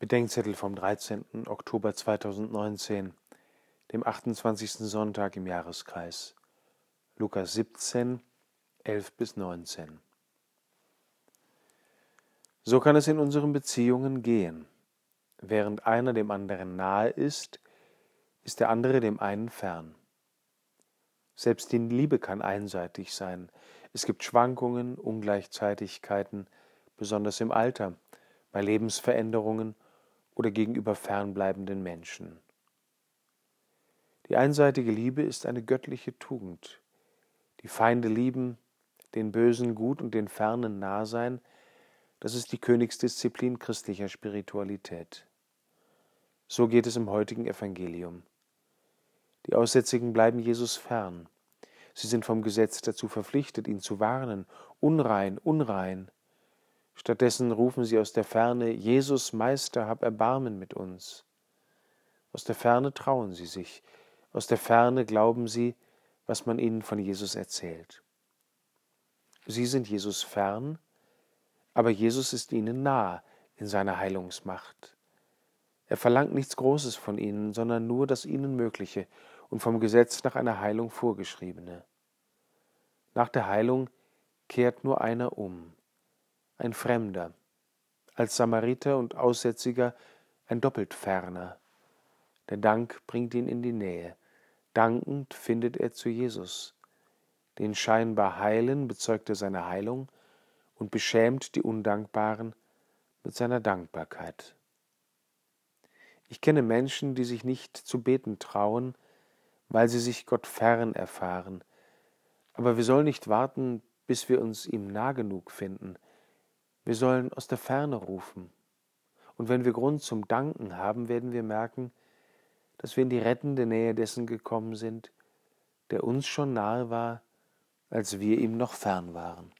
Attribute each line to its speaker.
Speaker 1: Bedenkzettel vom 13. Oktober 2019, dem 28. Sonntag im Jahreskreis. Lukas 17, 11 bis 19. So kann es in unseren Beziehungen gehen. Während einer dem anderen nahe ist, ist der andere dem einen fern. Selbst die Liebe kann einseitig sein. Es gibt Schwankungen, Ungleichzeitigkeiten, besonders im Alter, bei Lebensveränderungen oder gegenüber fernbleibenden Menschen. Die einseitige Liebe ist eine göttliche Tugend. Die Feinde lieben, den Bösen gut und den Fernen nah sein, das ist die Königsdisziplin christlicher Spiritualität. So geht es im heutigen Evangelium. Die Aussätzigen bleiben Jesus fern. Sie sind vom Gesetz dazu verpflichtet, ihn zu warnen. Unrein, unrein. Stattdessen rufen sie aus der Ferne, Jesus Meister, hab Erbarmen mit uns. Aus der Ferne trauen sie sich, aus der Ferne glauben sie, was man ihnen von Jesus erzählt. Sie sind Jesus fern, aber Jesus ist ihnen nah in seiner Heilungsmacht. Er verlangt nichts Großes von ihnen, sondern nur das ihnen Mögliche und vom Gesetz nach einer Heilung vorgeschriebene. Nach der Heilung kehrt nur einer um, ein Fremder, als Samariter und Aussätziger ein doppelt ferner. Der Dank bringt ihn in die Nähe. Dankend findet er zu Jesus. Den scheinbar Heilen bezeugt er seine Heilung und beschämt die Undankbaren mit seiner Dankbarkeit. Ich kenne Menschen, die sich nicht zu beten trauen, weil sie sich Gott fern erfahren. Aber wir sollen nicht warten, bis wir uns ihm nah genug finden, wir sollen aus der Ferne rufen. Und wenn wir Grund zum Danken haben, werden wir merken, dass wir in die rettende Nähe dessen gekommen sind, der uns schon nahe war, als wir ihm noch fern waren.